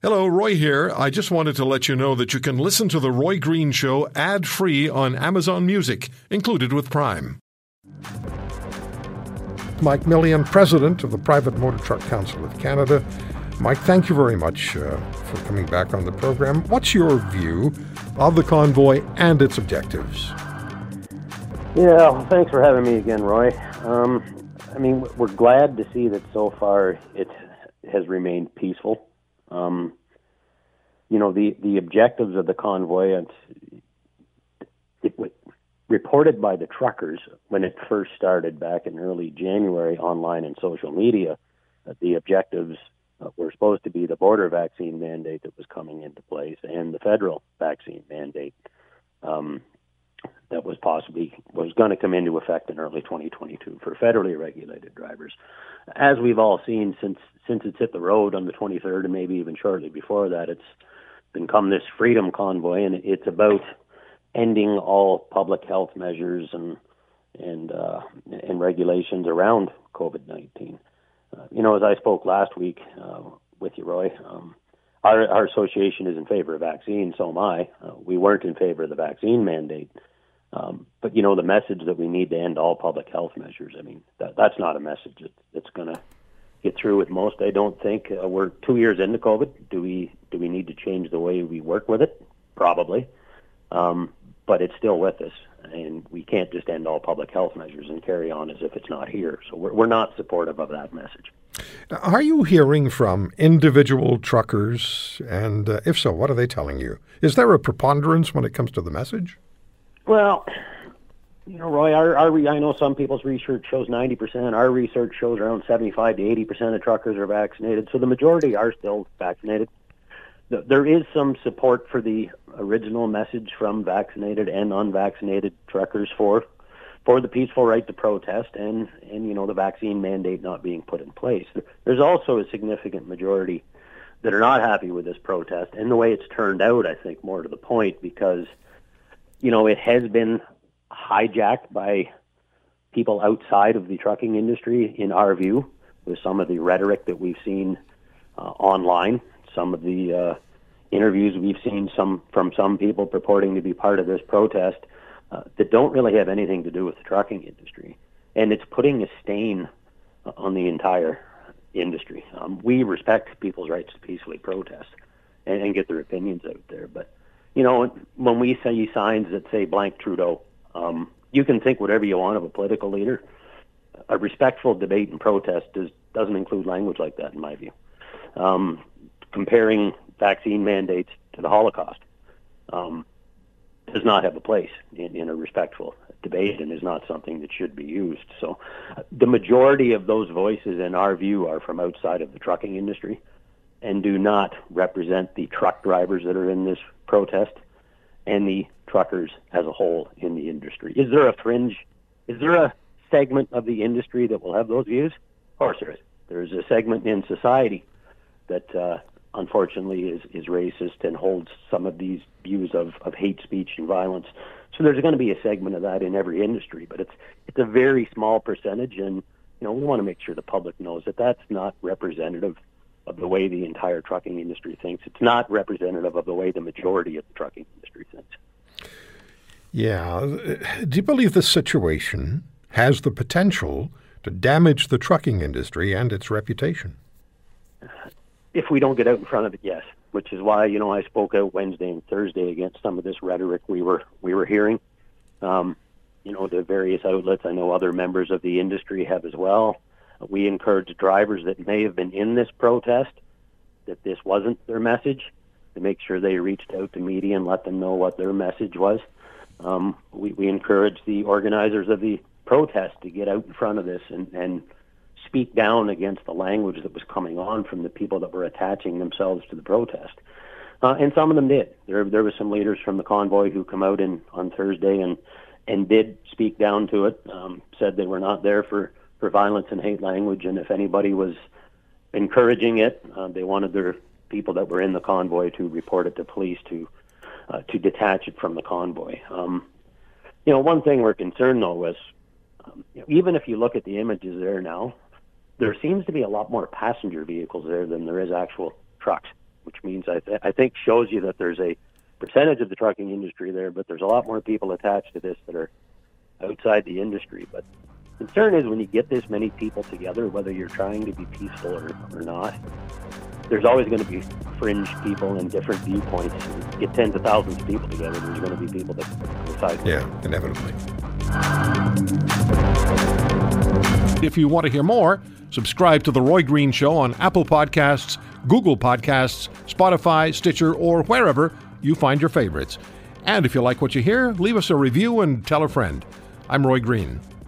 Hello, Roy here. I just wanted to let you know that you can listen to The Roy Green Show ad free on Amazon Music, included with Prime. Mike Millian, President of the Private Motor Truck Council of Canada. Mike, thank you very much uh, for coming back on the program. What's your view of the convoy and its objectives? Yeah, well, thanks for having me again, Roy. Um, I mean, we're glad to see that so far it has remained peaceful. Um, you know, the, the objectives of the convoy, and it was reported by the truckers when it first started back in early January online and social media, that the objectives uh, were supposed to be the border vaccine mandate that was coming into place and the federal vaccine mandate. Um, that was possibly was going to come into effect in early 2022 for federally regulated drivers. As we've all seen since since it's hit the road on the 23rd, and maybe even shortly before that, it's become this freedom convoy, and it's about ending all public health measures and and uh, and regulations around COVID-19. Uh, you know, as I spoke last week uh, with you, Roy, um, our our association is in favor of vaccines. So am I. Uh, we weren't in favor of the vaccine mandate. Um, but you know the message that we need to end all public health measures. I mean that, that's not a message that, that's going to get through with most. I don't think uh, we're two years into COVID. Do we do we need to change the way we work with it? Probably, um, but it's still with us, and we can't just end all public health measures and carry on as if it's not here. So we're, we're not supportive of that message. Are you hearing from individual truckers, and uh, if so, what are they telling you? Is there a preponderance when it comes to the message? Well, you know, Roy, our, our I know some people's research shows 90%. Our research shows around 75 to 80% of truckers are vaccinated. So the majority are still vaccinated. There is some support for the original message from vaccinated and unvaccinated truckers for for the peaceful right to protest and and you know the vaccine mandate not being put in place. There's also a significant majority that are not happy with this protest and the way it's turned out. I think more to the point because you know it has been hijacked by people outside of the trucking industry, in our view, with some of the rhetoric that we've seen uh, online, some of the uh, interviews we've seen some from some people purporting to be part of this protest uh, that don't really have anything to do with the trucking industry, and it's putting a stain on the entire industry. Um, we respect people's rights to peacefully protest and, and get their opinions out there, but you know when we see signs that say blank Trudeau um, you can think whatever you want of a political leader. A respectful debate and protest does, doesn't include language like that, in my view. Um, comparing vaccine mandates to the Holocaust um, does not have a place in, in a respectful debate and is not something that should be used. So, uh, the majority of those voices, in our view, are from outside of the trucking industry and do not represent the truck drivers that are in this protest and the truckers as a whole in the industry. Is there a fringe? Is there a segment of the industry that will have those views? Of course there is. There's a segment in society that uh, unfortunately is, is racist and holds some of these views of, of hate speech and violence. So there's going to be a segment of that in every industry, but it's it's a very small percentage, and you know we want to make sure the public knows that that's not representative of the way the entire trucking industry thinks. It's not representative of the way the majority of the trucking industry thinks. Yeah. Do you believe this situation has the potential to damage the trucking industry and its reputation? If we don't get out in front of it, yes. Which is why you know I spoke out Wednesday and Thursday against some of this rhetoric we were we were hearing. Um, you know the various outlets. I know other members of the industry have as well. We encourage drivers that may have been in this protest that this wasn't their message to make sure they reached out to media and let them know what their message was. Um, we, we encourage the organizers of the protest to get out in front of this and, and speak down against the language that was coming on from the people that were attaching themselves to the protest. Uh, and some of them did. There, there was some leaders from the convoy who come out in on Thursday and and did speak down to it. Um, said they were not there for for violence and hate language, and if anybody was encouraging it, uh, they wanted their people that were in the convoy to report it to police to uh, to detach it from the convoy. Um, you know, one thing we're concerned though is um, you know, even if you look at the images there now, there seems to be a lot more passenger vehicles there than there is actual trucks. which means I, th- I think shows you that there's a percentage of the trucking industry there, but there's a lot more people attached to this that are outside the industry. But concern is when you get this many people together, whether you're trying to be peaceful or, or not, there's always going to be fringe people and different viewpoints. You get tens of thousands of people together, there's going to be people that decide. Yeah, inevitably. If you want to hear more, subscribe to The Roy Green Show on Apple Podcasts, Google Podcasts, Spotify, Stitcher, or wherever you find your favorites. And if you like what you hear, leave us a review and tell a friend. I'm Roy Green.